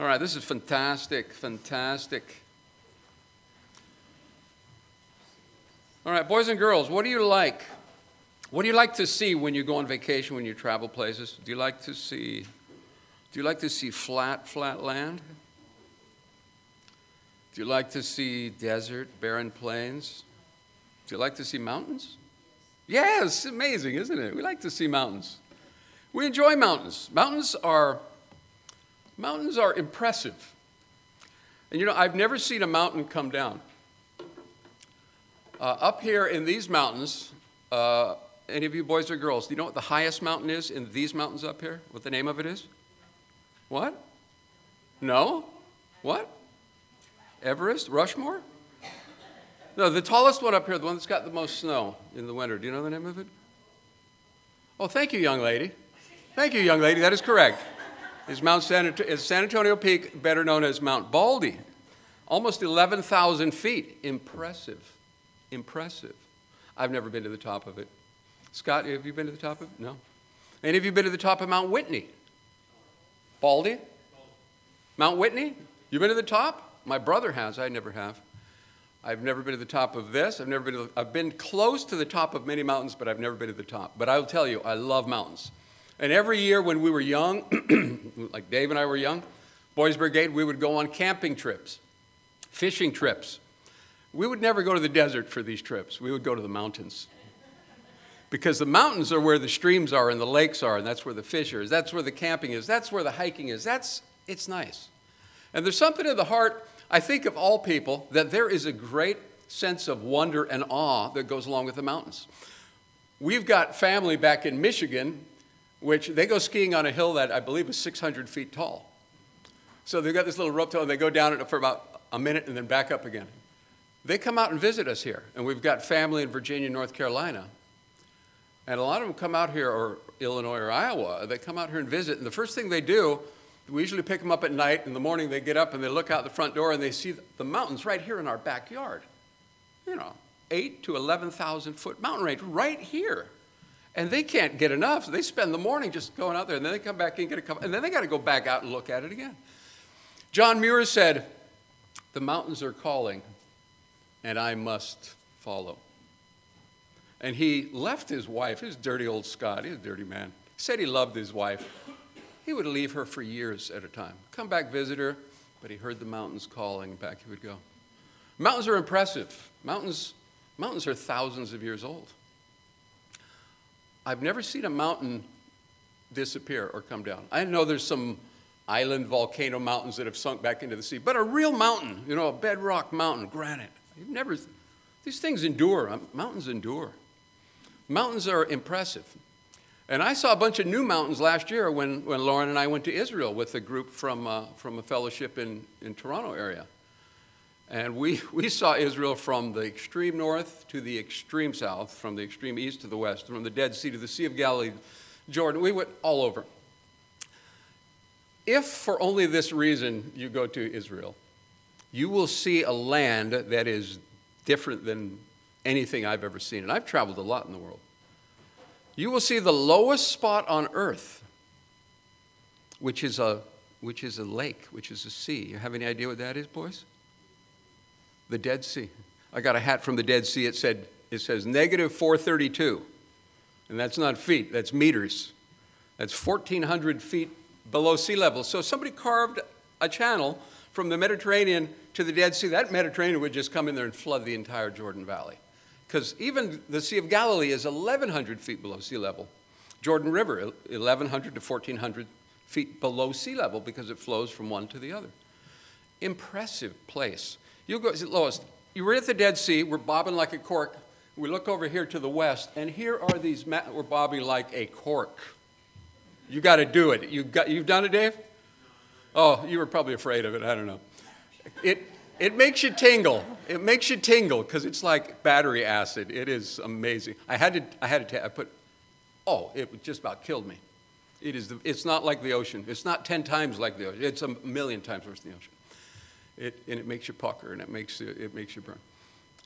All right, this is fantastic, fantastic. All right, boys and girls, what do you like? What do you like to see when you go on vacation, when you travel places? Do you like to see do you like to see flat, flat land? Do you like to see desert, barren plains? Do you like to see mountains? Yes, amazing, isn't it? We like to see mountains. We enjoy mountains. Mountains are mountains are impressive. And you know, I've never seen a mountain come down. Uh, up here in these mountains, uh, any of you boys or girls, do you know what the highest mountain is in these mountains up here? What the name of it is? What? No? What? Everest? Rushmore? No, the tallest one up here, the one that's got the most snow in the winter. Do you know the name of it? Oh, thank you, young lady. Thank you, young lady. That is correct. Is Mount San, is San Antonio Peak, better known as Mount Baldy. Almost 11,000 feet. Impressive. Impressive. I've never been to the top of it. Scott, have you been to the top of it? No. Any of you been to the top of Mount Whitney? Baldy? Mount Whitney? You've been to the top? My brother has. I never have. I've never been to the top of this. I've never been. To, I've been close to the top of many mountains, but I've never been to the top. But I'll tell you, I love mountains. And every year when we were young, like Dave and I were young, Boys Brigade, we would go on camping trips, fishing trips. We would never go to the desert for these trips. We would go to the mountains because the mountains are where the streams are and the lakes are, and that's where the fish are. That's where the camping is. That's where the hiking is. That's it's nice. And there's something in the heart, I think, of all people that there is a great sense of wonder and awe that goes along with the mountains. We've got family back in Michigan, which they go skiing on a hill that I believe is 600 feet tall. So they've got this little rope tow, and they go down it for about a minute and then back up again. They come out and visit us here, and we've got family in Virginia, North Carolina. And a lot of them come out here, or Illinois or Iowa, they come out here and visit. And the first thing they do, we usually pick them up at night. In the morning, they get up and they look out the front door and they see the mountains right here in our backyard. You know, eight to 11,000 foot mountain range right here. And they can't get enough. So they spend the morning just going out there and then they come back and get a couple, and then they got to go back out and look at it again. John Muir said, The mountains are calling, and I must follow. And he left his wife, his dirty old Scott, he's a dirty man. He said he loved his wife. He would leave her for years at a time. Come back, visit her, but he heard the mountains calling, back he would go. Mountains are impressive. Mountains, mountains are thousands of years old. I've never seen a mountain disappear or come down. I know there's some island volcano mountains that have sunk back into the sea, but a real mountain, you know, a bedrock mountain, granite. You've never, these things endure. Mountains endure. Mountains are impressive. And I saw a bunch of new mountains last year when, when Lauren and I went to Israel with a group from, uh, from a fellowship in, in Toronto area. And we, we saw Israel from the extreme north to the extreme south, from the extreme east to the west, from the Dead Sea to the Sea of Galilee, Jordan. We went all over. If for only this reason you go to Israel, you will see a land that is different than anything I've ever seen. And I've traveled a lot in the world. You will see the lowest spot on earth, which is a, which is a lake, which is a sea. You have any idea what that is, boys? The Dead Sea. I got a hat from the Dead Sea. It said, it says negative 432. And that's not feet, that's meters. That's 1,400 feet below sea level. So somebody carved a channel from the Mediterranean to the Dead Sea. That Mediterranean would just come in there and flood the entire Jordan Valley because even the Sea of Galilee is 1,100 feet below sea level. Jordan River, 1,100 to 1,400 feet below sea level because it flows from one to the other. Impressive place. You go, Lois, you were at the Dead Sea, we're bobbing like a cork. We look over here to the west, and here are these, we're bobbing like a cork. You got to do it. You got, you've done it, Dave? Oh, you were probably afraid of it. I don't know. It, it makes you tingle. It makes you tingle because it's like battery acid. It is amazing. I had to, I had to, I put, oh, it just about killed me. It is the, it's not like the ocean. It's not 10 times like the ocean. It's a million times worse than the ocean. It, and it makes you pucker and it makes, you, it makes you burn.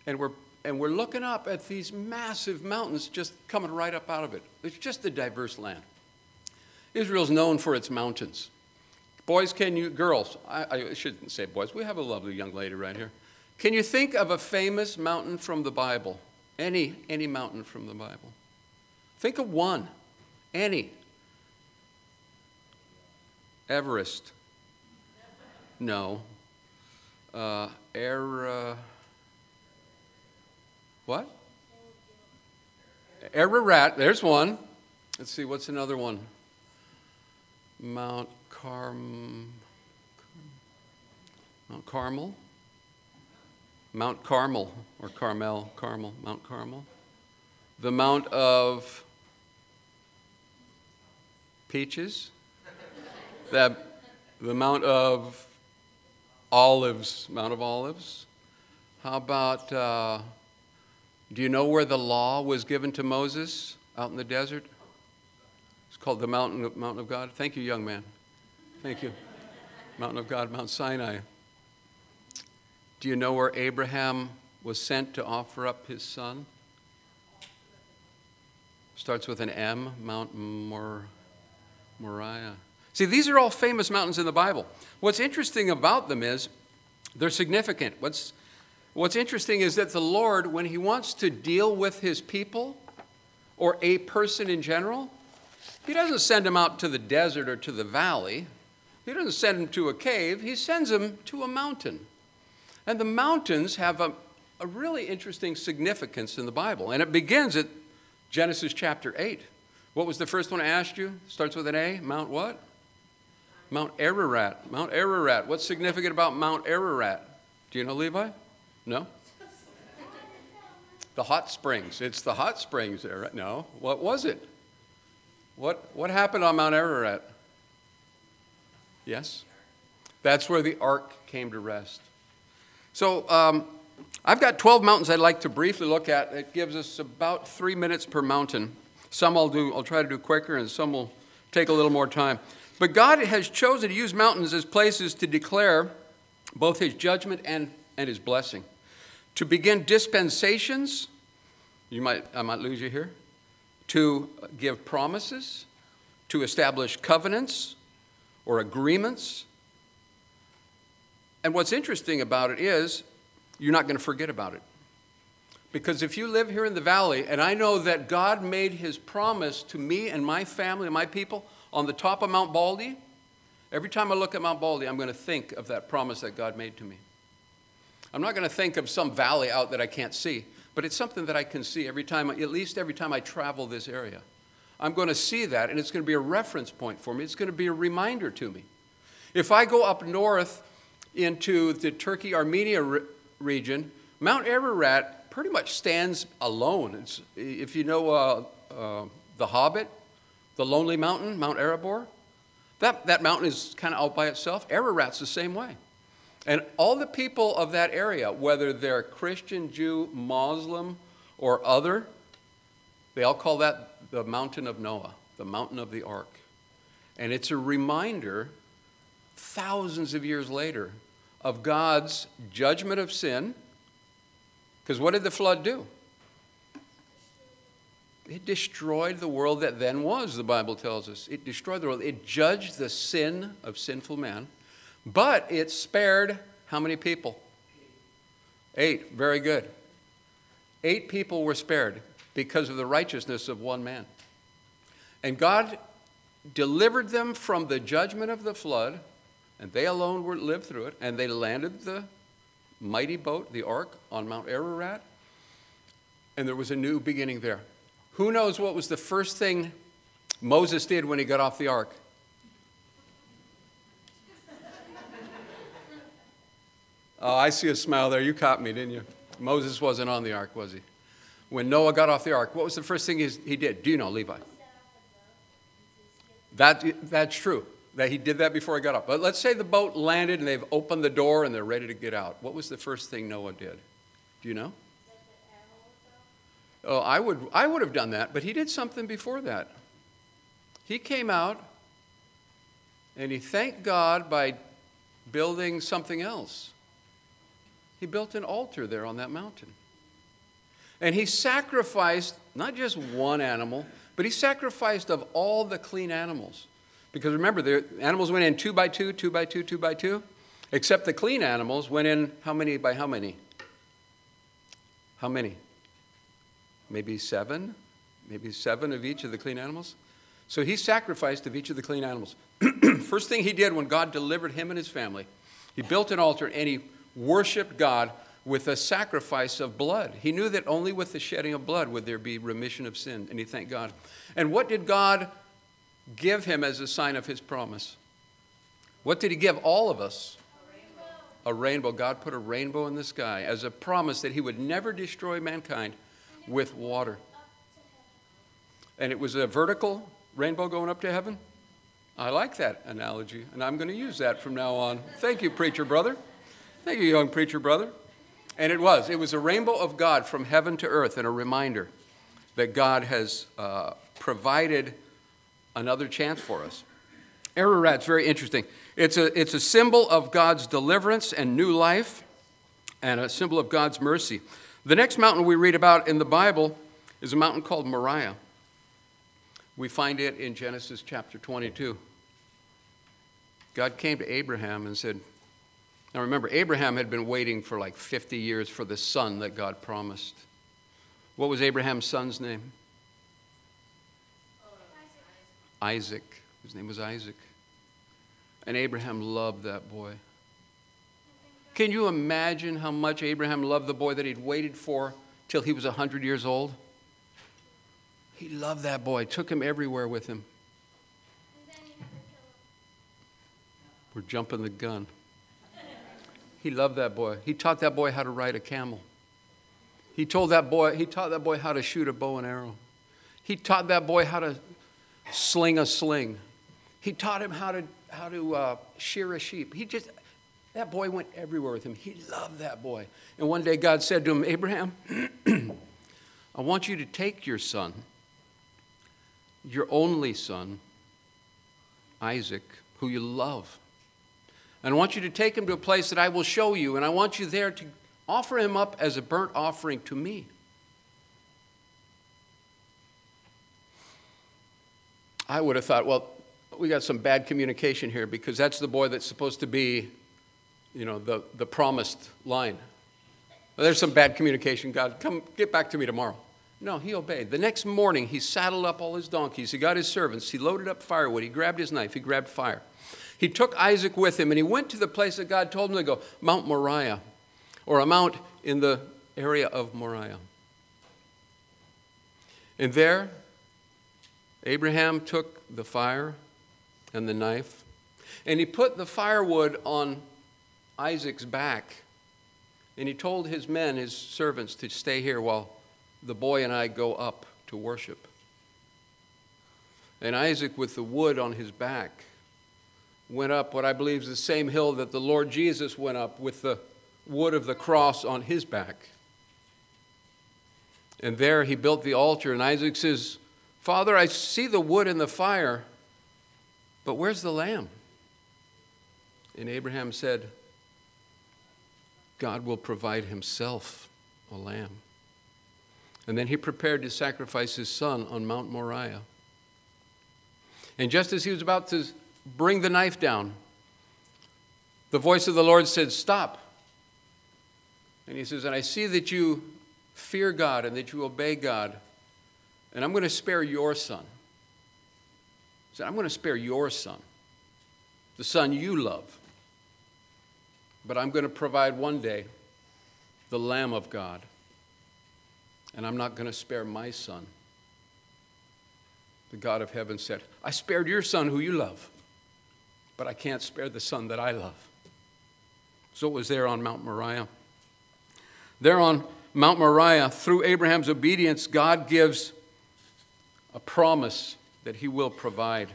And we're, and we're looking up at these massive mountains just coming right up out of it. It's just a diverse land. Israel's known for its mountains. Boys, can you, girls, I, I shouldn't say boys, we have a lovely young lady right here. Can you think of a famous mountain from the Bible? Any, any mountain from the Bible? Think of one. Any. Everest. No. Uh, Air, uh, what? Ararat, there's one. Let's see, what's another one? Mount Carm, Mount Carmel? Mount Carmel, or Carmel, Carmel, Mount Carmel. The Mount of Peaches. The, the Mount of Olives, Mount of Olives. How about, uh, do you know where the law was given to Moses out in the desert? It's called the Mountain of, Mountain of God. Thank you, young man. Thank you. Mountain of God, Mount Sinai. Do you know where Abraham was sent to offer up his son? Starts with an M, Mount Mor- Moriah. See, these are all famous mountains in the Bible. What's interesting about them is they're significant. What's, what's interesting is that the Lord, when He wants to deal with His people or a person in general, He doesn't send them out to the desert or to the valley. He doesn't send them to a cave. He sends them to a mountain. And the mountains have a, a really interesting significance in the Bible. And it begins at Genesis chapter 8. What was the first one I asked you? Starts with an A. Mount what? Mount Ararat. Mount Ararat. What's significant about Mount Ararat? Do you know, Levi? No? The hot springs. It's the hot springs there. Right? No. What was it? What, what happened on Mount Ararat? Yes? That's where the ark came to rest. So um, I've got 12 mountains I'd like to briefly look at. It gives us about three minutes per mountain. Some I'll do, I'll try to do quicker, and some will take a little more time. But God has chosen to use mountains as places to declare both his judgment and, and his blessing. To begin dispensations, you might, I might lose you here, to give promises, to establish covenants or agreements, and what's interesting about it is you're not going to forget about it. Because if you live here in the valley, and I know that God made his promise to me and my family and my people on the top of Mount Baldy, every time I look at Mount Baldy, I'm going to think of that promise that God made to me. I'm not going to think of some valley out that I can't see, but it's something that I can see every time, at least every time I travel this area. I'm going to see that, and it's going to be a reference point for me. It's going to be a reminder to me. If I go up north into the Turkey Armenia re- region, Mount Ararat pretty much stands alone. It's, if you know uh, uh, The Hobbit, the Lonely Mountain, Mount Erebor, that, that mountain is kind of out by itself. Ararat's the same way. And all the people of that area, whether they're Christian, Jew, Muslim, or other, they all call that the mountain of Noah, the mountain of the ark. And it's a reminder thousands of years later of God's judgment of sin. Because what did the flood do? It destroyed the world that then was, the Bible tells us. It destroyed the world. It judged the sin of sinful man, but it spared how many people? Eight. Very good. Eight people were spared because of the righteousness of one man. And God delivered them from the judgment of the flood and they alone were lived through it, and they landed the mighty boat, the ark, on Mount Ararat, and there was a new beginning there. Who knows what was the first thing Moses did when he got off the ark? Oh, I see a smile there. You caught me, didn't you? Moses wasn't on the ark, was he? When Noah got off the ark, what was the first thing he did? Do you know, Levi? That, that's true that he did that before he got up. But let's say the boat landed and they've opened the door and they're ready to get out. What was the first thing Noah did? Do you know? Oh, I would, I would have done that, but he did something before that. He came out and he thanked God by building something else. He built an altar there on that mountain. And he sacrificed not just one animal, but he sacrificed of all the clean animals. Because remember, the animals went in two by two, two by two, two by two, except the clean animals went in how many by how many? How many? Maybe seven? Maybe seven of each of the clean animals? So he sacrificed of each of the clean animals. First thing he did when God delivered him and his family, he built an altar and he worshiped God with a sacrifice of blood. He knew that only with the shedding of blood would there be remission of sin, and he thanked God. And what did God give him as a sign of his promise? What did he give all of us? A rainbow. a rainbow. God put a rainbow in the sky as a promise that he would never destroy mankind with water. And it was a vertical rainbow going up to heaven? I like that analogy, and I'm going to use that from now on. Thank you, preacher brother. Thank you, young preacher brother. And it was. It was a rainbow of God from heaven to earth and a reminder that God has uh, provided another chance for us. Ararat's very interesting. It's a, it's a symbol of God's deliverance and new life and a symbol of God's mercy. The next mountain we read about in the Bible is a mountain called Moriah. We find it in Genesis chapter 22. God came to Abraham and said, Now remember, Abraham had been waiting for like 50 years for the son that God promised. What was Abraham's son's name? Isaac. His name was Isaac. And Abraham loved that boy. Can you imagine how much Abraham loved the boy that he'd waited for till he was 100 years old? He loved that boy, took him everywhere with him. We're jumping the gun. He loved that boy. He taught that boy how to ride a camel. He told that boy, he taught that boy how to shoot a bow and arrow. He taught that boy how to sling a sling. He taught him how to, how to uh, shear a sheep. He just, that boy went everywhere with him. He loved that boy. And one day God said to him, Abraham, I want you to take your son, your only son, Isaac, who you love. And I want you to take him to a place that I will show you, and I want you there to offer him up as a burnt offering to me. I would have thought, well, we got some bad communication here because that's the boy that's supposed to be, you know, the, the promised line. There's some bad communication. God, come get back to me tomorrow. No, he obeyed. The next morning, he saddled up all his donkeys. He got his servants. He loaded up firewood. He grabbed his knife. He grabbed fire. He took Isaac with him and he went to the place that God told him to go, Mount Moriah, or a mount in the area of Moriah. And there, Abraham took the fire and the knife, and he put the firewood on Isaac's back. And he told his men, his servants, to stay here while the boy and I go up to worship. And Isaac, with the wood on his back, went up what I believe is the same hill that the Lord Jesus went up with the wood of the cross on his back. And there he built the altar, and Isaac says, Father, I see the wood and the fire, but where's the lamb? And Abraham said, God will provide himself a lamb. And then he prepared to sacrifice his son on Mount Moriah. And just as he was about to bring the knife down, the voice of the Lord said, Stop. And he says, And I see that you fear God and that you obey God and I'm going to spare your son. He said, I'm going to spare your son, the son you love. But I'm going to provide one day the Lamb of God. And I'm not going to spare my son. The God of heaven said, I spared your son who you love, but I can't spare the son that I love. So it was there on Mount Moriah. There on Mount Moriah, through Abraham's obedience, God gives a promise that he will provide.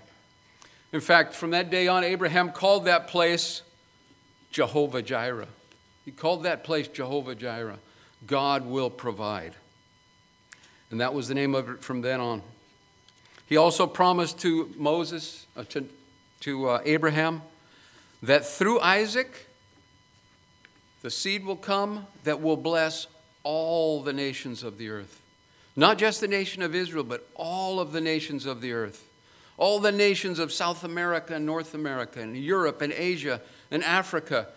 In fact, from that day on, Abraham called that place Jehovah Jireh. He called that place Jehovah Jireh. God will provide. And that was the name of it from then on. He also promised to Moses, uh, to, to uh, Abraham, that through Isaac, the seed will come that will bless all the nations of the earth. Not just the nation of Israel, but all of the nations of the earth. all the nations of South America and North America and Europe and Asia and Africa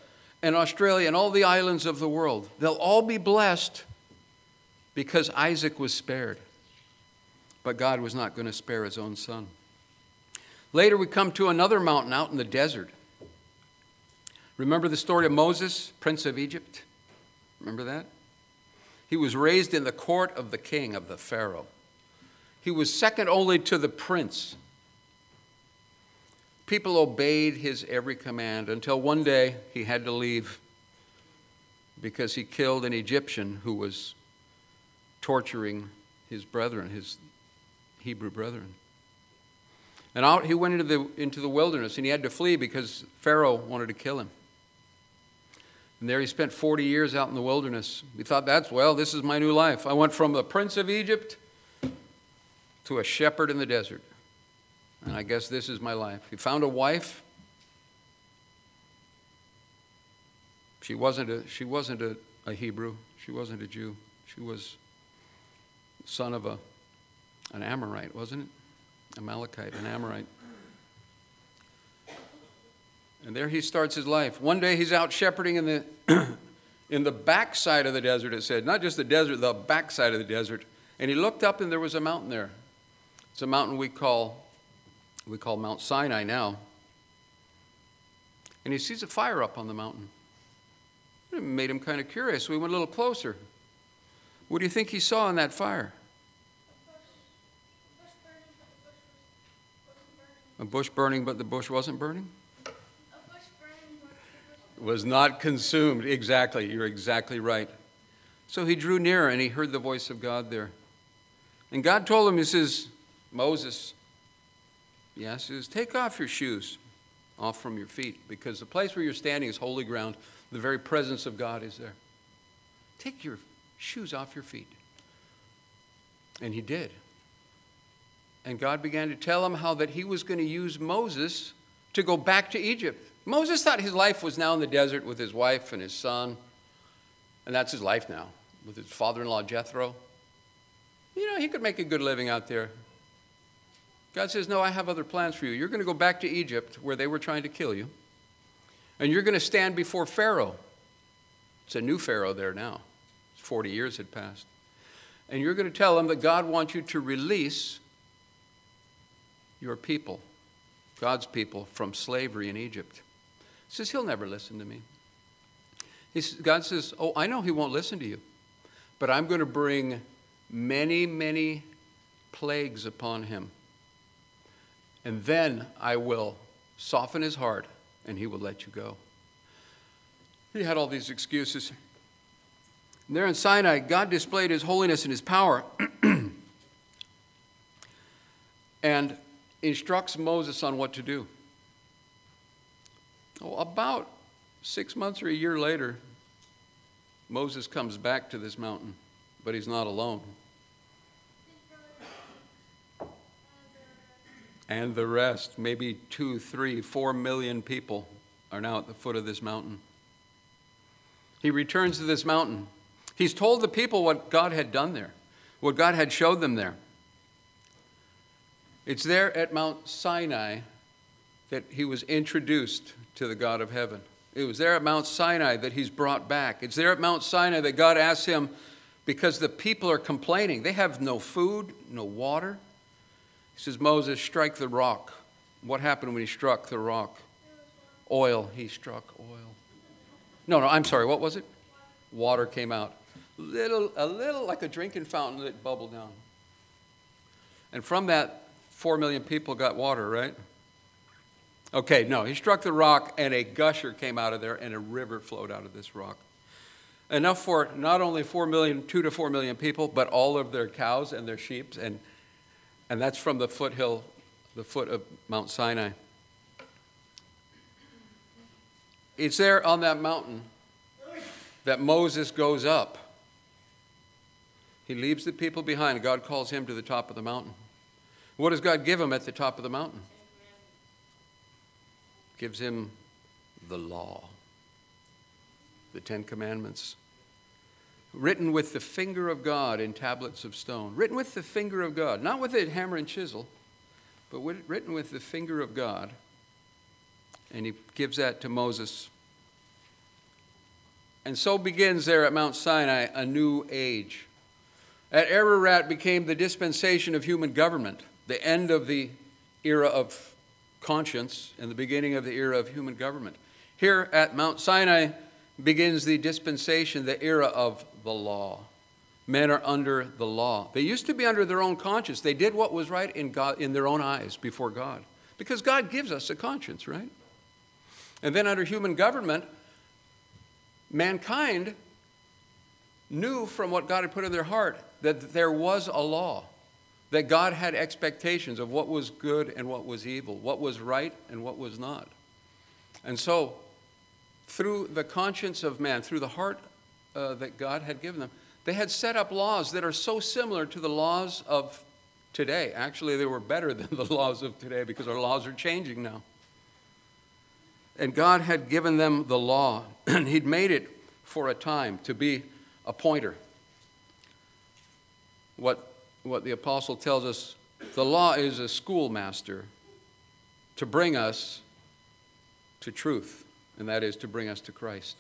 and Australia and all the islands of the world. They'll all be blessed because Isaac was spared. But God was not going to spare his own son. Later, we come to another mountain out in the desert. Remember the story of Moses, prince of Egypt? Remember that? He was raised in the court of the king, of the Pharaoh. He was second only to the prince. People obeyed his every command until one day he had to leave because he killed an Egyptian who was torturing his brethren, his Hebrew brethren. And out he went into the, into the wilderness and he had to flee because Pharaoh wanted to kill him. And there he spent 40 years out in the wilderness. He thought, that's, well, this is my new life. I went from the prince of Egypt to a shepherd in the desert. And I guess this is my life. He found a wife. She wasn't a, she wasn't a, a Hebrew. She wasn't a Jew. She was son of a, an Amorite, wasn't it? Amalekite, an Amorite. And there he starts his life. One day he's out shepherding in the, in the backside of the desert, it said. Not just the desert, the backside of the desert. And he looked up and there was a mountain there. It's a mountain we call, we call Mount Sinai now. And he sees a fire up on the mountain. It made him kind of curious. We went a little closer. What do you think he saw in that fire? A bush burning, but the bush wasn't burning? Was not consumed. Exactly. You're exactly right. So he drew near and he heard the voice of God there. And God told him, He says, Moses, yes, he says, take off your shoes off from your feet because the place where you're standing is holy ground. The very presence of God is there. Take your shoes off your feet. And he did. And God began to tell him how that he was going to use Moses to go back to Egypt. Moses thought his life was now in the desert with his wife and his son, and that's his life now, with his father in law Jethro. You know, he could make a good living out there. God says, No, I have other plans for you. You're going to go back to Egypt where they were trying to kill you, and you're going to stand before Pharaoh. It's a new Pharaoh there now. 40 years had passed. And you're going to tell him that God wants you to release your people, God's people, from slavery in Egypt. He says, He'll never listen to me. Says, God says, Oh, I know He won't listen to you, but I'm going to bring many, many plagues upon him. And then I will soften his heart and he will let you go. He had all these excuses. And there in Sinai, God displayed his holiness and his power. and instructs Moses on what to do. Well, about six months or a year later, Moses comes back to this mountain, but he's not alone. And the rest, maybe two, three, four million people, are now at the foot of this mountain. He returns to this mountain. He's told the people what God had done there, what God had showed them there. It's there at Mount Sinai that he was introduced to the God of heaven. It was there at Mount Sinai that he's brought back. It's there at Mount Sinai that God asks him, because the people are complaining. They have no food, no water. He says, Moses, strike the rock. What happened when he struck the rock? Oil. He struck oil. No, no, I'm sorry. What was it? Water came out. Little, a little like a drinking fountain that bubbled down. And from that, four million people got water, right? Okay, no, he struck the rock and a gusher came out of there and a river flowed out of this rock. Enough for not only four million, two to four million people, but all of their cows and their sheep. And, and that's from the foothill, the foot of Mount Sinai. It's there on that mountain that Moses goes up. He leaves the people behind, God calls him to the top of the mountain. What does God give him at the top of the mountain? Gives him the law, the Ten Commandments, written with the finger of God in tablets of stone. Written with the finger of God, not with a hammer and chisel, but written with the finger of God. And he gives that to Moses. And so begins there at Mount Sinai a new age. At Ararat became the dispensation of human government, the end of the era of conscience and the beginning of the era of human government. Here at Mount Sinai begins the dispensation, the era of the law. Men are under the law. They used to be under their own conscience. They did what was right in, God, in their own eyes before God. Because God gives us a conscience, right? And then under human government, mankind knew from what God had put in their heart that there was a law, that God had expectations of what was good and what was evil, what was right and what was not. And so, through the conscience of man, through the heart uh, that God had given them, they had set up laws that are so similar to the laws of today. Actually, they were better than the laws of today because our laws are changing now. And God had given them the law, and He'd made it for a time to be a pointer. What, what the apostle tells us the law is a schoolmaster to bring us to truth, and that is to bring us to Christ.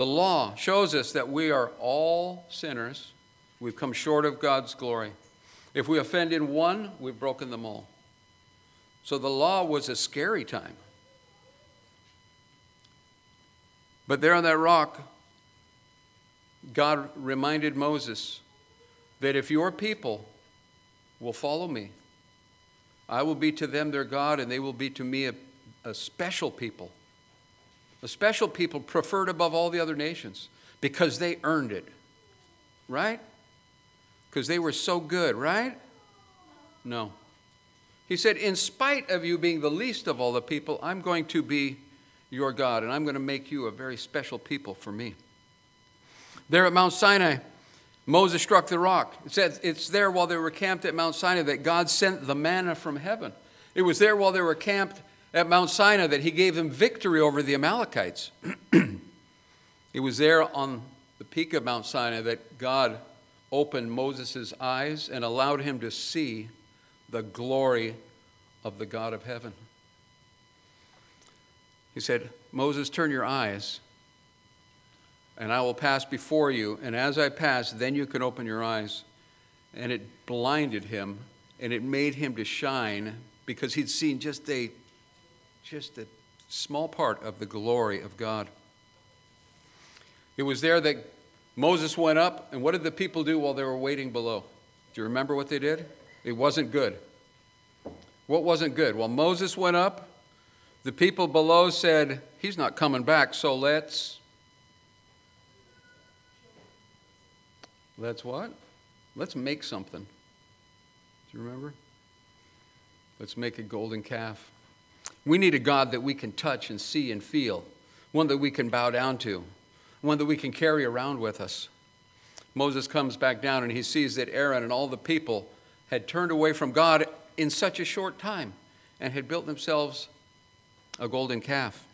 The law shows us that we are all sinners. We've come short of God's glory. If we offend in one, we've broken them all. So the law was a scary time. But there on that rock, God reminded Moses that if your people will follow me, I will be to them their God, and they will be to me a, a special people. A special people preferred above all the other nations because they earned it. Right? Because they were so good, right? No. He said, In spite of you being the least of all the people, I'm going to be your God, and I'm going to make you a very special people for me. There at Mount Sinai, Moses struck the rock. It says it's there while they were camped at Mount Sinai that God sent the manna from heaven. It was there while they were camped at Mount Sinai that he gave them victory over the Amalekites. it was there on the peak of Mount Sinai that God opened Moses' eyes and allowed him to see the glory of the God of heaven. He said, Moses, turn your eyes, and I will pass before you. And as I pass, then you can open your eyes. And it blinded him, and it made him to shine because he'd seen just a, just a small part of the glory of God. It was there that Moses went up, and what did the people do while they were waiting below? Do you remember what they did? It wasn't good. What wasn't good? Well, Moses went up, the people below said, He's not coming back, so let's. Let's what? Let's make something. Do you remember? Let's make a golden calf. We need a God that we can touch and see and feel, one that we can bow down to, one that we can carry around with us. Moses comes back down and he sees that Aaron and all the people had turned away from God in such a short time and had built themselves a golden calf.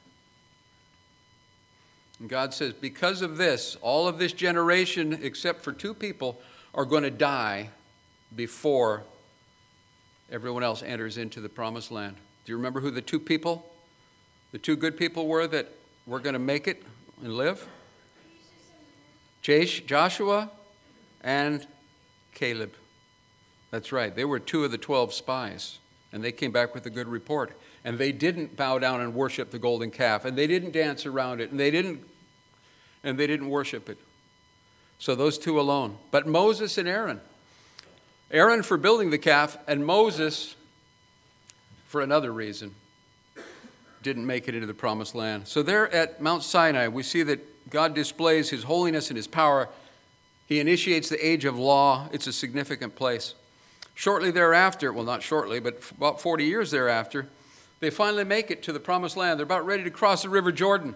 And God says, because of this, all of this generation, except for two people, are going to die before everyone else enters into the promised land. Do you remember who the two people, the two good people were that were going to make it and live? Joshua and Caleb. That's right. They were two of the 12 spies, and they came back with a good report and they didn't bow down and worship the golden calf and they didn't dance around it and they didn't and they didn't worship it so those two alone but moses and aaron aaron for building the calf and moses for another reason didn't make it into the promised land so there at mount sinai we see that god displays his holiness and his power he initiates the age of law it's a significant place shortly thereafter well not shortly but about 40 years thereafter they finally make it to the promised land. They're about ready to cross the River Jordan.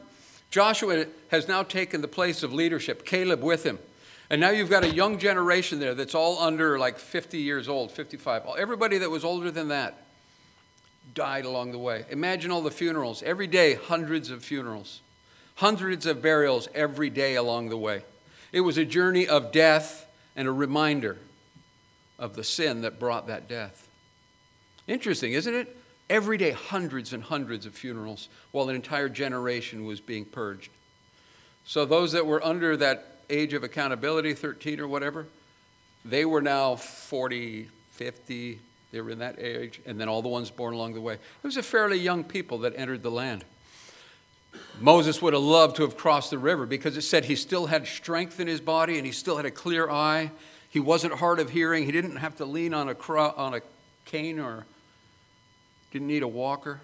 Joshua has now taken the place of leadership, Caleb with him. And now you've got a young generation there that's all under like 50 years old, 55. Everybody that was older than that died along the way. Imagine all the funerals. Every day, hundreds of funerals, hundreds of burials every day along the way. It was a journey of death and a reminder of the sin that brought that death. Interesting, isn't it? Every day, hundreds and hundreds of funerals while an entire generation was being purged. So, those that were under that age of accountability, 13 or whatever, they were now 40, 50, they were in that age, and then all the ones born along the way. It was a fairly young people that entered the land. Moses would have loved to have crossed the river because it said he still had strength in his body and he still had a clear eye. He wasn't hard of hearing. He didn't have to lean on a, cro- on a cane or didn't need a walker.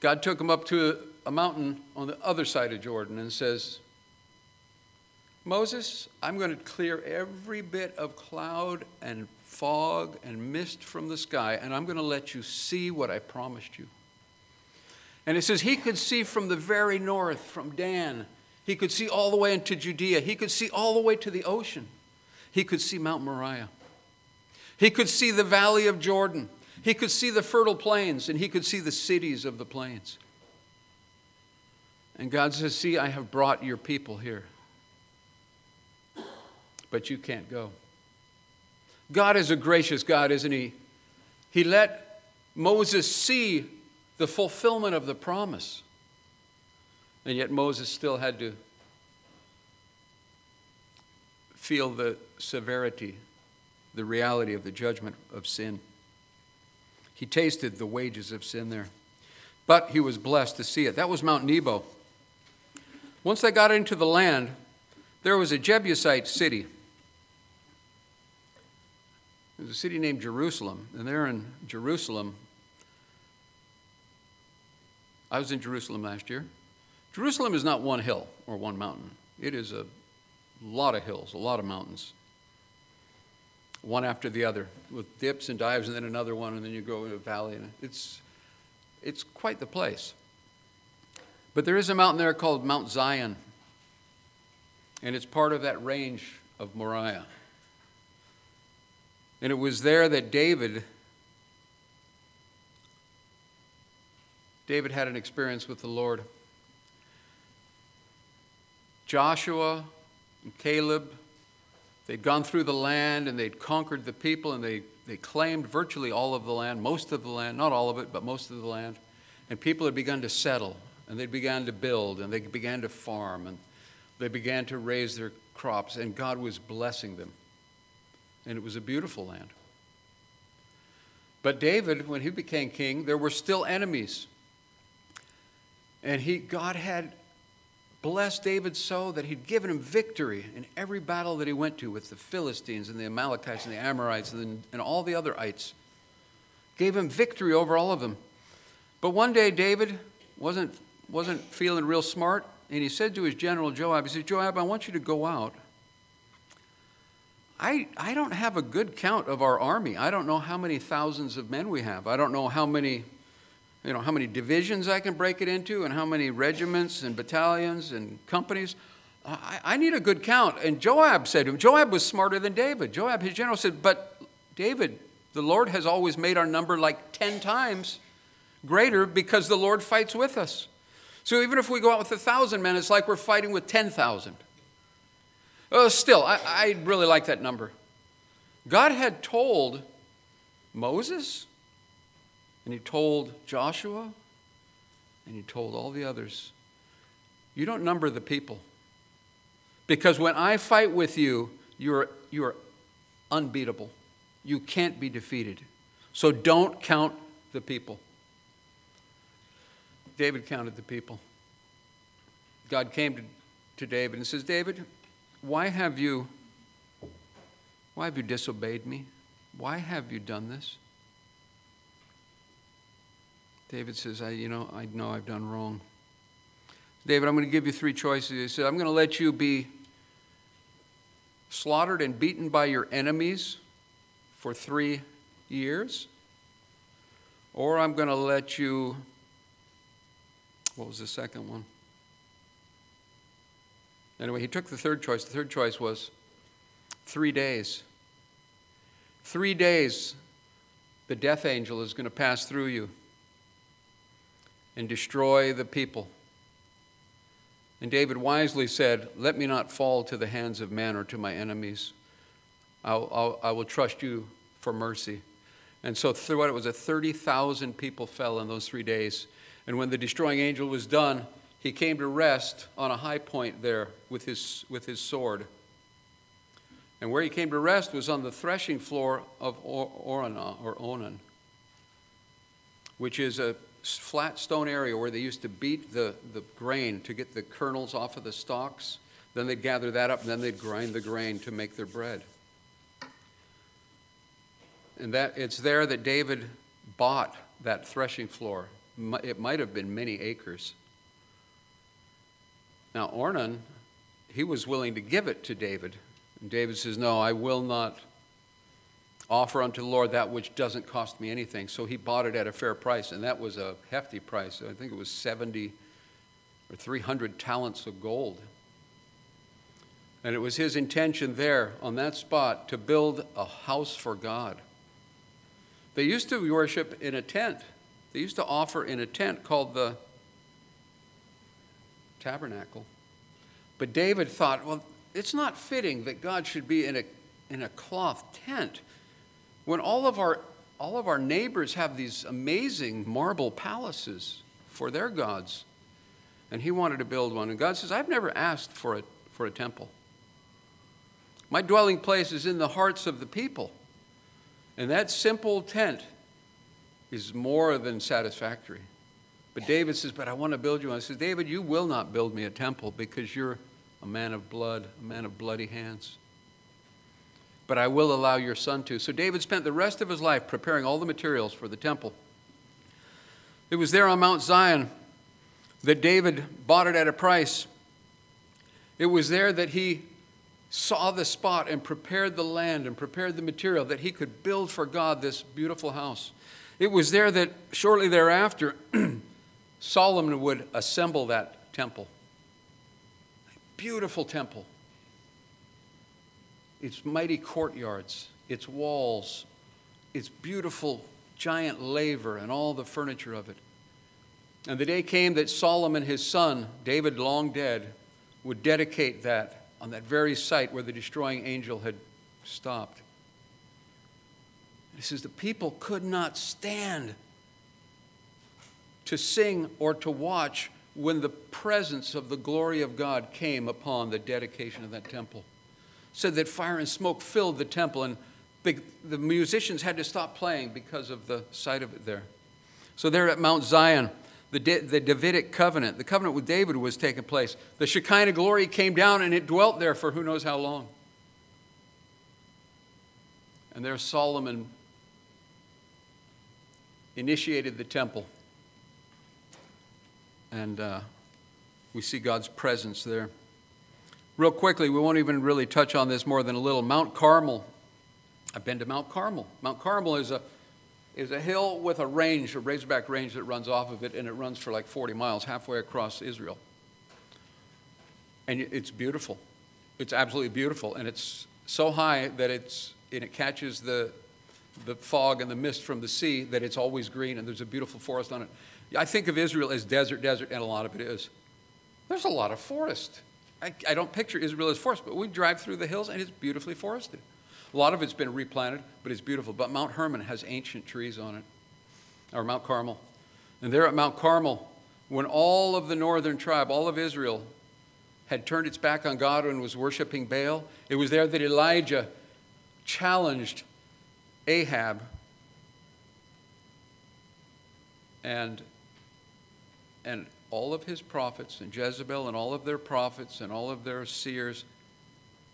God took him up to a mountain on the other side of Jordan and says, Moses, I'm going to clear every bit of cloud and fog and mist from the sky, and I'm going to let you see what I promised you. And it says he could see from the very north, from Dan. He could see all the way into Judea. He could see all the way to the ocean. He could see Mount Moriah. He could see the valley of Jordan. He could see the fertile plains, and he could see the cities of the plains. And God says, See, I have brought your people here, but you can't go. God is a gracious God, isn't He? He let Moses see the fulfillment of the promise. And yet Moses still had to feel the severity, the reality of the judgment of sin. He tasted the wages of sin there. But he was blessed to see it. That was Mount Nebo. Once they got into the land, there was a Jebusite city there's a city named Jerusalem, and there in Jerusalem, I was in Jerusalem last year. Jerusalem is not one hill or one mountain, it is a lot of hills, a lot of mountains, one after the other, with dips and dives, and then another one, and then you go in a valley. And it's, it's quite the place. But there is a mountain there called Mount Zion, and it's part of that range of Moriah. And it was there that David David had an experience with the Lord. Joshua and Caleb, they'd gone through the land and they'd conquered the people and they, they claimed virtually all of the land, most of the land, not all of it, but most of the land. And people had begun to settle and they began to build and they began to farm and they began to raise their crops and God was blessing them and it was a beautiful land. But David, when he became king, there were still enemies. And he, God had blessed David so that he'd given him victory in every battle that he went to with the Philistines and the Amalekites and the Amorites and, and all the other ites. Gave him victory over all of them. But one day David wasn't, wasn't feeling real smart, and he said to his general Joab, he said, Joab, I want you to go out I, I don't have a good count of our army. I don't know how many thousands of men we have. I don't know how many, you know, how many divisions I can break it into and how many regiments and battalions and companies. I, I need a good count. And Joab said to him, Joab was smarter than David. Joab, his general, said, But David, the Lord has always made our number like 10 times greater because the Lord fights with us. So even if we go out with a thousand men, it's like we're fighting with 10,000. Oh, still, I, I really like that number. God had told Moses, and he told Joshua, and he told all the others, you don't number the people. Because when I fight with you, you're, you're unbeatable. You can't be defeated. So don't count the people. David counted the people. God came to, to David and says, David, why have you why have you disobeyed me? Why have you done this? David says, I, you know, I know I've done wrong. David, I'm going to give you three choices. He said, I'm going to let you be slaughtered and beaten by your enemies for three years, or I'm going to let you, what was the second one? Anyway, he took the third choice. The third choice was three days. Three days, the death angel is going to pass through you and destroy the people. And David wisely said, Let me not fall to the hands of man or to my enemies. I'll, I'll I will trust you for mercy. And so, throughout it was a 30,000 people fell in those three days. And when the destroying angel was done, he came to rest on a high point there with his, with his sword. And where he came to rest was on the threshing floor of Araunah or Ornan, which is a flat stone area where they used to beat the, the grain to get the kernels off of the stalks. Then they'd gather that up and then they'd grind the grain to make their bread. And that it's there that David bought that threshing floor. It might have been many acres. Now, Ornan, he was willing to give it to David. And David says, No, I will not offer unto the Lord that which doesn't cost me anything. So he bought it at a fair price, and that was a hefty price. I think it was 70 or 300 talents of gold. And it was his intention there on that spot to build a house for God. They used to worship in a tent. They used to offer in a tent called the tabernacle. But David thought, well, it's not fitting that God should be in a, in a cloth tent when all of, our, all of our neighbors have these amazing marble palaces for their gods. And he wanted to build one. And God says, I've never asked for a, for a temple. My dwelling place is in the hearts of the people. And that simple tent is more than satisfactory. But David says, But I want to build you one. I says, David, you will not build me a temple because you're a man of blood, a man of bloody hands. But I will allow your son to. So David spent the rest of his life preparing all the materials for the temple. It was there on Mount Zion that David bought it at a price. It was there that he saw the spot and prepared the land and prepared the material that he could build for God this beautiful house. It was there that shortly thereafter, Solomon would assemble that temple. A beautiful temple. Its mighty courtyards, its walls, its beautiful giant laver, and all the furniture of it. And the day came that Solomon, his son, David long dead, would dedicate that on that very site where the destroying angel had stopped. He says, The people could not stand to sing or to watch when the presence of the glory of God came upon the dedication of that temple. Said that fire and smoke filled the temple, and the musicians had to stop playing because of the sight of it there. So, there at Mount Zion, the, the Davidic covenant, the covenant with David was taking place. The Shekinah glory came down and it dwelt there for who knows how long. And there Solomon initiated the temple. And uh, we see God's presence there. Real quickly, we won't even really touch on this more than a little. Mount Carmel. I've been to Mount Carmel. Mount Carmel is a is a hill with a range, a razorback range that runs off of it, and it runs for like 40 miles, halfway across Israel. And it's beautiful. It's absolutely beautiful. And it's so high that it's, and it catches the, the fog and the mist from the sea that it's always green, and there's a beautiful forest on it. I think of Israel as desert, desert, and a lot of it is. There's a lot of forest. I, I don't picture Israel as forest, but we drive through the hills, and it's beautifully forested. A lot of it's been replanted, but it's beautiful. But Mount Hermon has ancient trees on it, or Mount Carmel. And there at Mount Carmel, when all of the northern tribe, all of Israel, had turned its back on God and was worshiping Baal, it was there that Elijah challenged Ahab and, and all of his prophets, and Jezebel and all of their prophets and all of their seers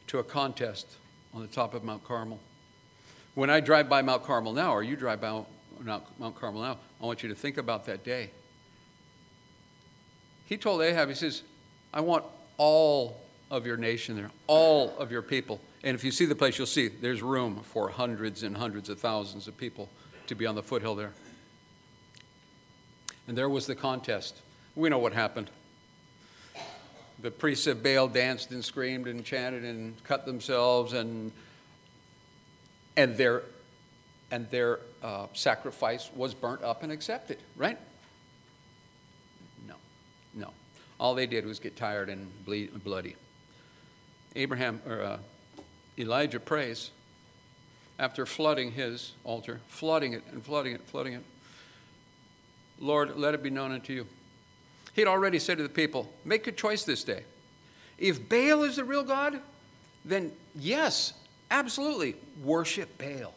to a contest on the top of Mount Carmel. When I drive by Mount Carmel now, or you drive by Mount Carmel now, I want you to think about that day. He told Ahab, he says, I want all of your nation there, all of your people. And if you see the place, you'll see there's room for hundreds and hundreds of thousands of people to be on the foothill there. And there was the contest. We know what happened the priests of Baal danced and screamed and chanted and cut themselves, and, and their, and their uh, sacrifice was burnt up and accepted, right? No, no. All they did was get tired and bleed, bloody. Abraham or uh, Elijah prays. after flooding his altar, flooding it and flooding it, flooding it. Lord, let it be known unto you. He'd already said to the people, Make a choice this day. If Baal is the real God, then yes, absolutely, worship Baal.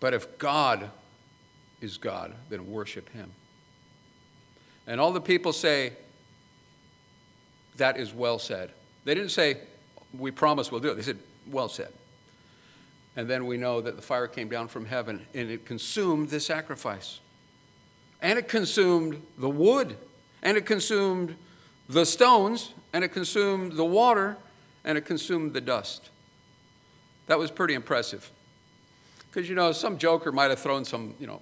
But if God is God, then worship him. And all the people say, That is well said. They didn't say, We promise we'll do it. They said, Well said. And then we know that the fire came down from heaven and it consumed the sacrifice. And it consumed the wood. And it consumed the stones. And it consumed the water. And it consumed the dust. That was pretty impressive. Because, you know, some joker might have thrown some, you know,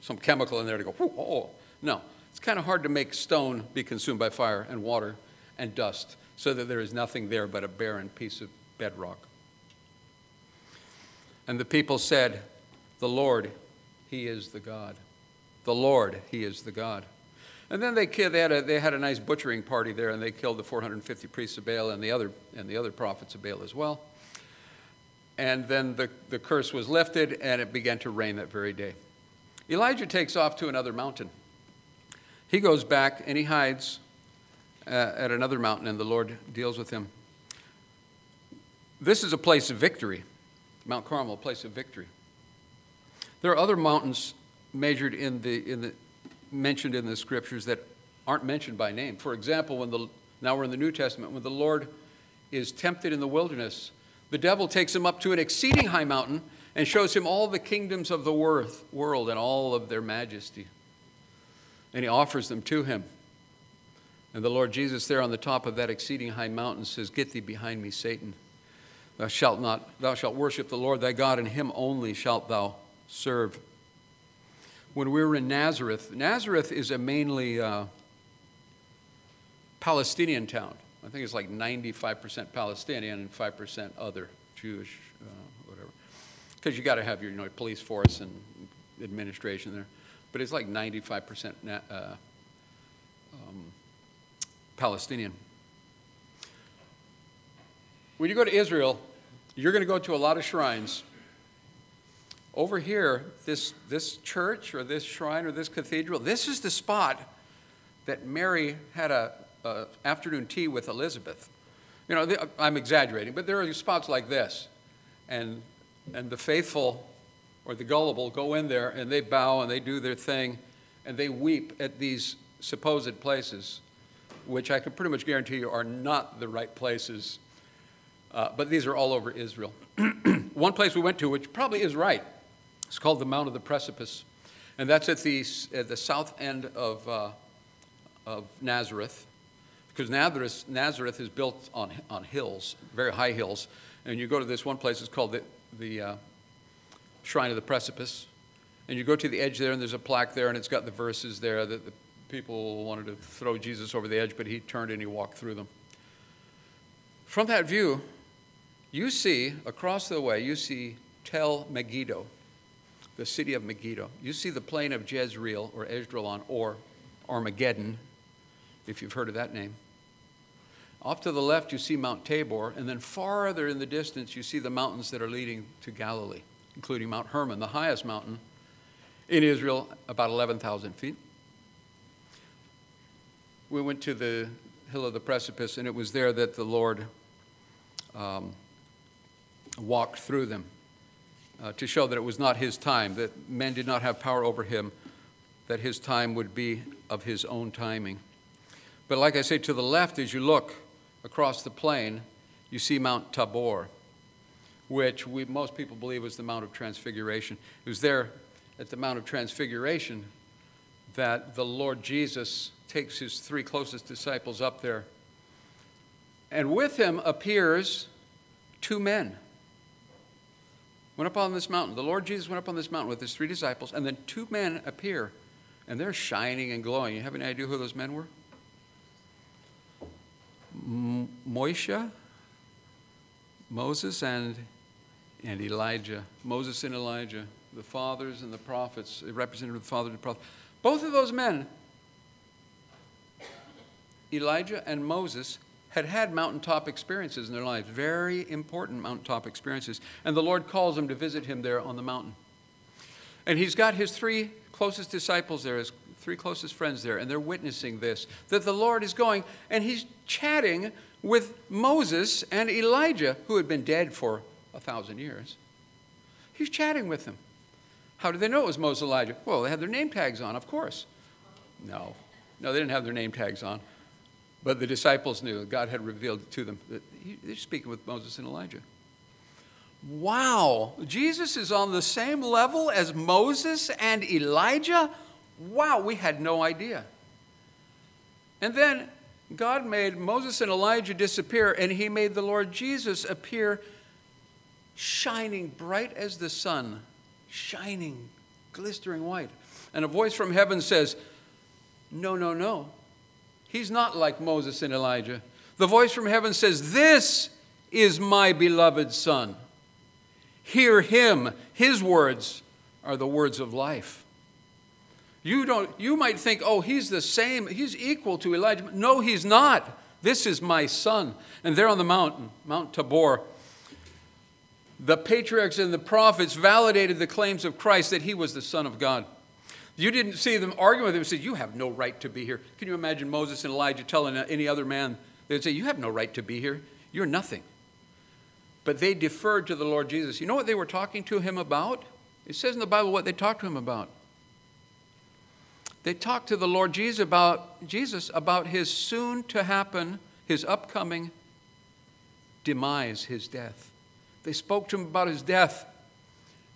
some chemical in there to go, oh. No, it's kind of hard to make stone be consumed by fire and water and dust so that there is nothing there but a barren piece of bedrock. And the people said, The Lord, He is the God. The Lord, He is the God. And then they, they, had a, they had a nice butchering party there, and they killed the 450 priests of Baal and the other, and the other prophets of Baal as well. And then the, the curse was lifted, and it began to rain that very day. Elijah takes off to another mountain. He goes back and he hides uh, at another mountain, and the Lord deals with him. This is a place of victory. Mount Carmel, a place of victory. There are other mountains measured in the, in the, mentioned in the scriptures that aren't mentioned by name. For example, when the, now we're in the New Testament, when the Lord is tempted in the wilderness, the devil takes him up to an exceeding high mountain and shows him all the kingdoms of the world and all of their majesty. And he offers them to him. And the Lord Jesus, there on the top of that exceeding high mountain, says, Get thee behind me, Satan. Thou shalt not, thou shalt worship the Lord thy God, and him only shalt thou serve. When we were in Nazareth, Nazareth is a mainly uh, Palestinian town. I think it's like 95% Palestinian and 5% other Jewish, uh, whatever. Because you got to have your you know, police force and administration there. But it's like 95% uh, um, Palestinian. When you go to Israel, you're going to go to a lot of shrines. Over here, this, this church or this shrine or this cathedral, this is the spot that Mary had a, a afternoon tea with Elizabeth. You know, I'm exaggerating, but there are spots like this. And, and the faithful or the gullible go in there and they bow and they do their thing and they weep at these supposed places, which I can pretty much guarantee you are not the right places uh, but these are all over Israel. One place we went to, which probably is right, it's called the Mount of the Precipice. And that's at the, at the south end of, uh, of Nazareth, because Nazareth, Nazareth is built on, on hills, very high hills. And you go to this one place, it's called the, the uh, Shrine of the Precipice. And you go to the edge there, and there's a plaque there, and it's got the verses there that the people wanted to throw Jesus over the edge, but he turned and he walked through them. From that view, you see, across the way, you see Tel Megiddo, the city of Megiddo. You see the plain of Jezreel or Esdraelon or Armageddon, if you've heard of that name. Off to the left, you see Mount Tabor, and then farther in the distance, you see the mountains that are leading to Galilee, including Mount Hermon, the highest mountain in Israel, about 11,000 feet. We went to the hill of the precipice, and it was there that the Lord um, walked through them uh, to show that it was not his time, that men did not have power over him, that his time would be of his own timing. But like I say, to the left, as you look across the plain, you see Mount Tabor, which we, most people believe was the Mount of Transfiguration. It was there at the Mount of Transfiguration that the Lord Jesus takes his three closest disciples up there. And with him appears two men went up on this mountain. The Lord Jesus went up on this mountain with his three disciples, and then two men appear, and they're shining and glowing. You have any idea who those men were? M- Moshe, Moses, and, and Elijah. Moses and Elijah, the fathers and the prophets, representative of the fathers and the prophets. Both of those men, Elijah and Moses, had had mountaintop experiences in their lives, very important mountaintop experiences. And the Lord calls them to visit him there on the mountain. And he's got his three closest disciples there, his three closest friends there, and they're witnessing this that the Lord is going, and he's chatting with Moses and Elijah, who had been dead for a thousand years. He's chatting with them. How did they know it was Moses Elijah? Well, they had their name tags on, of course. No, no, they didn't have their name tags on. But the disciples knew, God had revealed to them that he's speaking with Moses and Elijah. Wow, Jesus is on the same level as Moses and Elijah? Wow, we had no idea. And then God made Moses and Elijah disappear, and he made the Lord Jesus appear shining bright as the sun, shining, glistering white. And a voice from heaven says, No, no, no. He's not like Moses and Elijah. The voice from heaven says, This is my beloved Son. Hear him. His words are the words of life. You, don't, you might think, oh, he's the same, he's equal to Elijah. No, he's not. This is my son. And there on the mountain, Mount Tabor, the patriarchs and the prophets validated the claims of Christ that he was the Son of God. You didn't see them arguing with him and say, You have no right to be here. Can you imagine Moses and Elijah telling any other man? They'd say, You have no right to be here. You're nothing. But they deferred to the Lord Jesus. You know what they were talking to him about? It says in the Bible what they talked to him about. They talked to the Lord Jesus about, Jesus about his soon to happen, his upcoming demise, his death. They spoke to him about his death.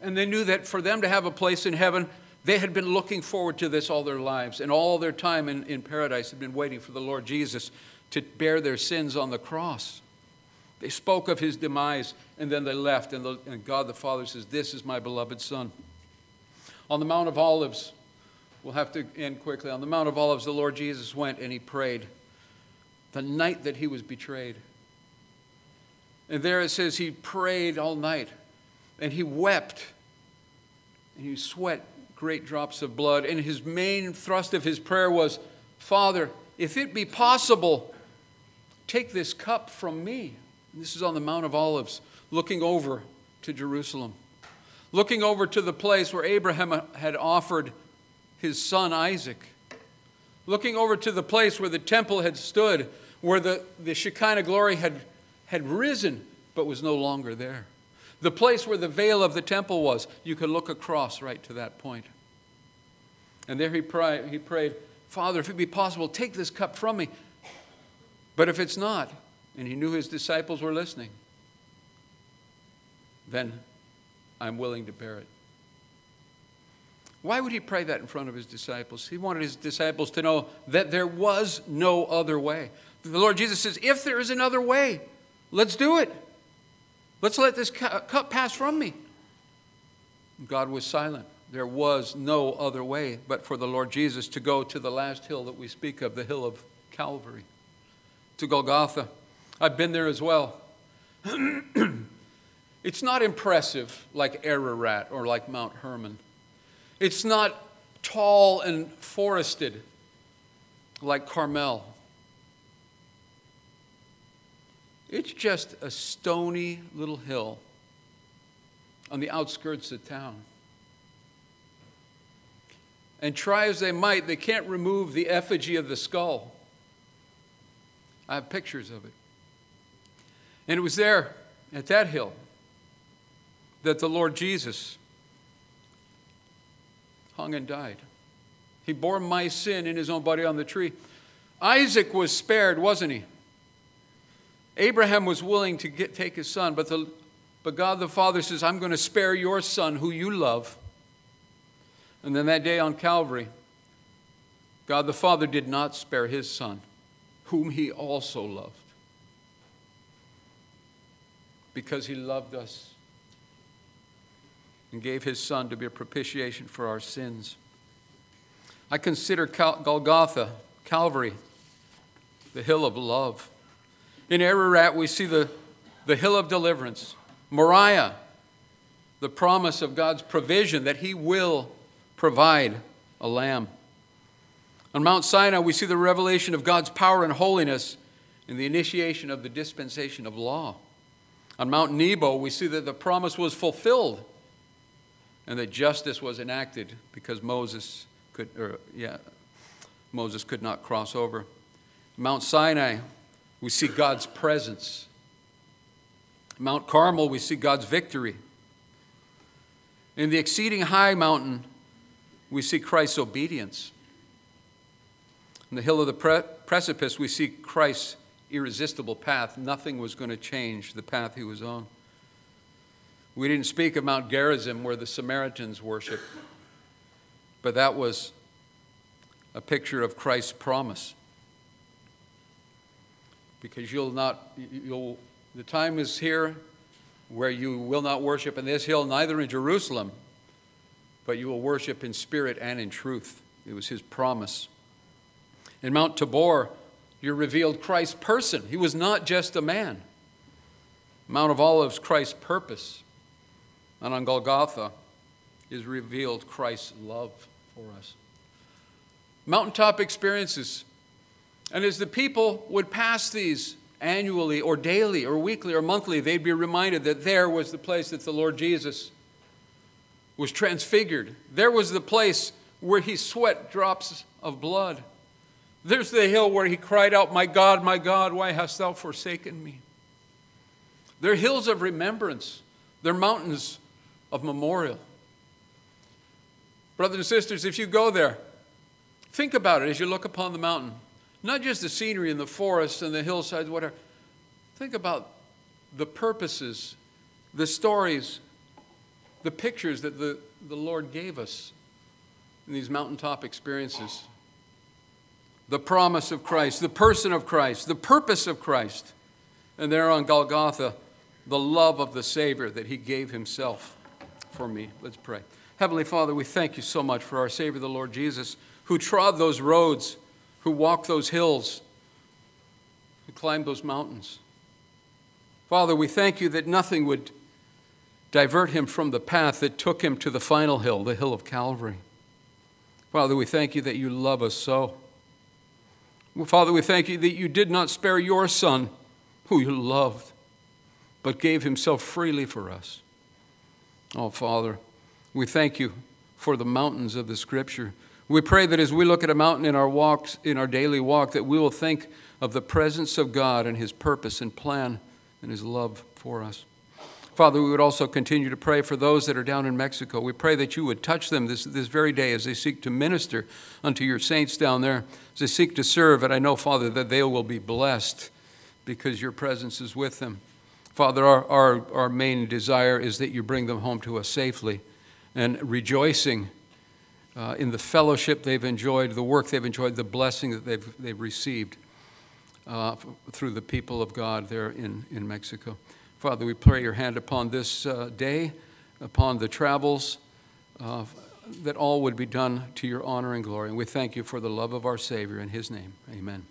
And they knew that for them to have a place in heaven, they had been looking forward to this all their lives, and all their time in, in paradise had been waiting for the Lord Jesus to bear their sins on the cross. They spoke of his demise, and then they left, and, the, and God the Father says, This is my beloved Son. On the Mount of Olives, we'll have to end quickly. On the Mount of Olives, the Lord Jesus went and he prayed the night that he was betrayed. And there it says he prayed all night, and he wept, and he sweat great drops of blood. And his main thrust of his prayer was, Father, if it be possible, take this cup from me. And this is on the Mount of Olives, looking over to Jerusalem, looking over to the place where Abraham had offered his son Isaac, looking over to the place where the temple had stood, where the, the Shekinah glory had, had risen but was no longer there. The place where the veil of the temple was, you could look across right to that point. And there he prayed, he prayed, Father, if it be possible, take this cup from me. But if it's not, and he knew his disciples were listening, then I'm willing to bear it. Why would he pray that in front of his disciples? He wanted his disciples to know that there was no other way. The Lord Jesus says, if there is another way, let's do it. Let's let this cup pass from me. God was silent. There was no other way but for the Lord Jesus to go to the last hill that we speak of, the hill of Calvary, to Golgotha. I've been there as well. it's not impressive like Ararat or like Mount Hermon. It's not tall and forested like Carmel. It's just a stony little hill on the outskirts of town. And try as they might, they can't remove the effigy of the skull. I have pictures of it. And it was there at that hill that the Lord Jesus hung and died. He bore my sin in his own body on the tree. Isaac was spared, wasn't he? Abraham was willing to get, take his son, but, the, but God the Father says, I'm going to spare your son who you love. And then that day on Calvary, God the Father did not spare his son, whom he also loved, because he loved us and gave his son to be a propitiation for our sins. I consider Cal- Golgotha, Calvary, the hill of love. In Ararat, we see the, the hill of deliverance. Moriah, the promise of God's provision that He will provide a lamb. On Mount Sinai, we see the revelation of God's power and holiness. in the initiation of the dispensation of law. On Mount Nebo, we see that the promise was fulfilled and that justice was enacted because Moses could, or, yeah, Moses could not cross over. Mount Sinai, we see God's presence. Mount Carmel, we see God's victory. In the exceeding high mountain, we see Christ's obedience. On the hill of the pre- precipice, we see Christ's irresistible path. Nothing was going to change the path he was on. We didn't speak of Mount Gerizim where the Samaritans worship, but that was a picture of Christ's promise. Because you'll not, you'll, the time is here where you will not worship in this hill, neither in Jerusalem, but you will worship in spirit and in truth. It was his promise. In Mount Tabor, you revealed Christ's person. He was not just a man. Mount of Olives, Christ's purpose. And on Golgotha is revealed Christ's love for us. Mountaintop experiences. And as the people would pass these annually or daily or weekly or monthly, they'd be reminded that there was the place that the Lord Jesus was transfigured. There was the place where he sweat drops of blood. There's the hill where he cried out, My God, my God, why hast thou forsaken me? They're hills of remembrance, they're mountains of memorial. Brothers and sisters, if you go there, think about it as you look upon the mountain. Not just the scenery and the forests and the hillsides, whatever. Think about the purposes, the stories, the pictures that the, the Lord gave us in these mountaintop experiences. The promise of Christ, the person of Christ, the purpose of Christ. And there on Golgotha, the love of the Savior that He gave Himself for me. Let's pray. Heavenly Father, we thank you so much for our Savior, the Lord Jesus, who trod those roads, who walked those hills, who climbed those mountains. Father, we thank you that nothing would divert him from the path that took him to the final hill, the hill of Calvary. Father, we thank you that you love us so. Father, we thank you that you did not spare your Son, who you loved, but gave himself freely for us. Oh, Father, we thank you for the mountains of the Scripture. We pray that as we look at a mountain in our walks, in our daily walk, that we will think of the presence of God and His purpose and plan and His love for us. Father, we would also continue to pray for those that are down in Mexico. We pray that you would touch them this, this very day as they seek to minister unto your saints down there, as they seek to serve. And I know, Father, that they will be blessed because your presence is with them. Father, our, our, our main desire is that you bring them home to us safely and rejoicing uh, in the fellowship they've enjoyed, the work they've enjoyed, the blessing that they've, they've received uh, through the people of God there in, in Mexico. Father, we pray your hand upon this uh, day, upon the travels, uh, that all would be done to your honor and glory. And we thank you for the love of our Savior in his name. Amen.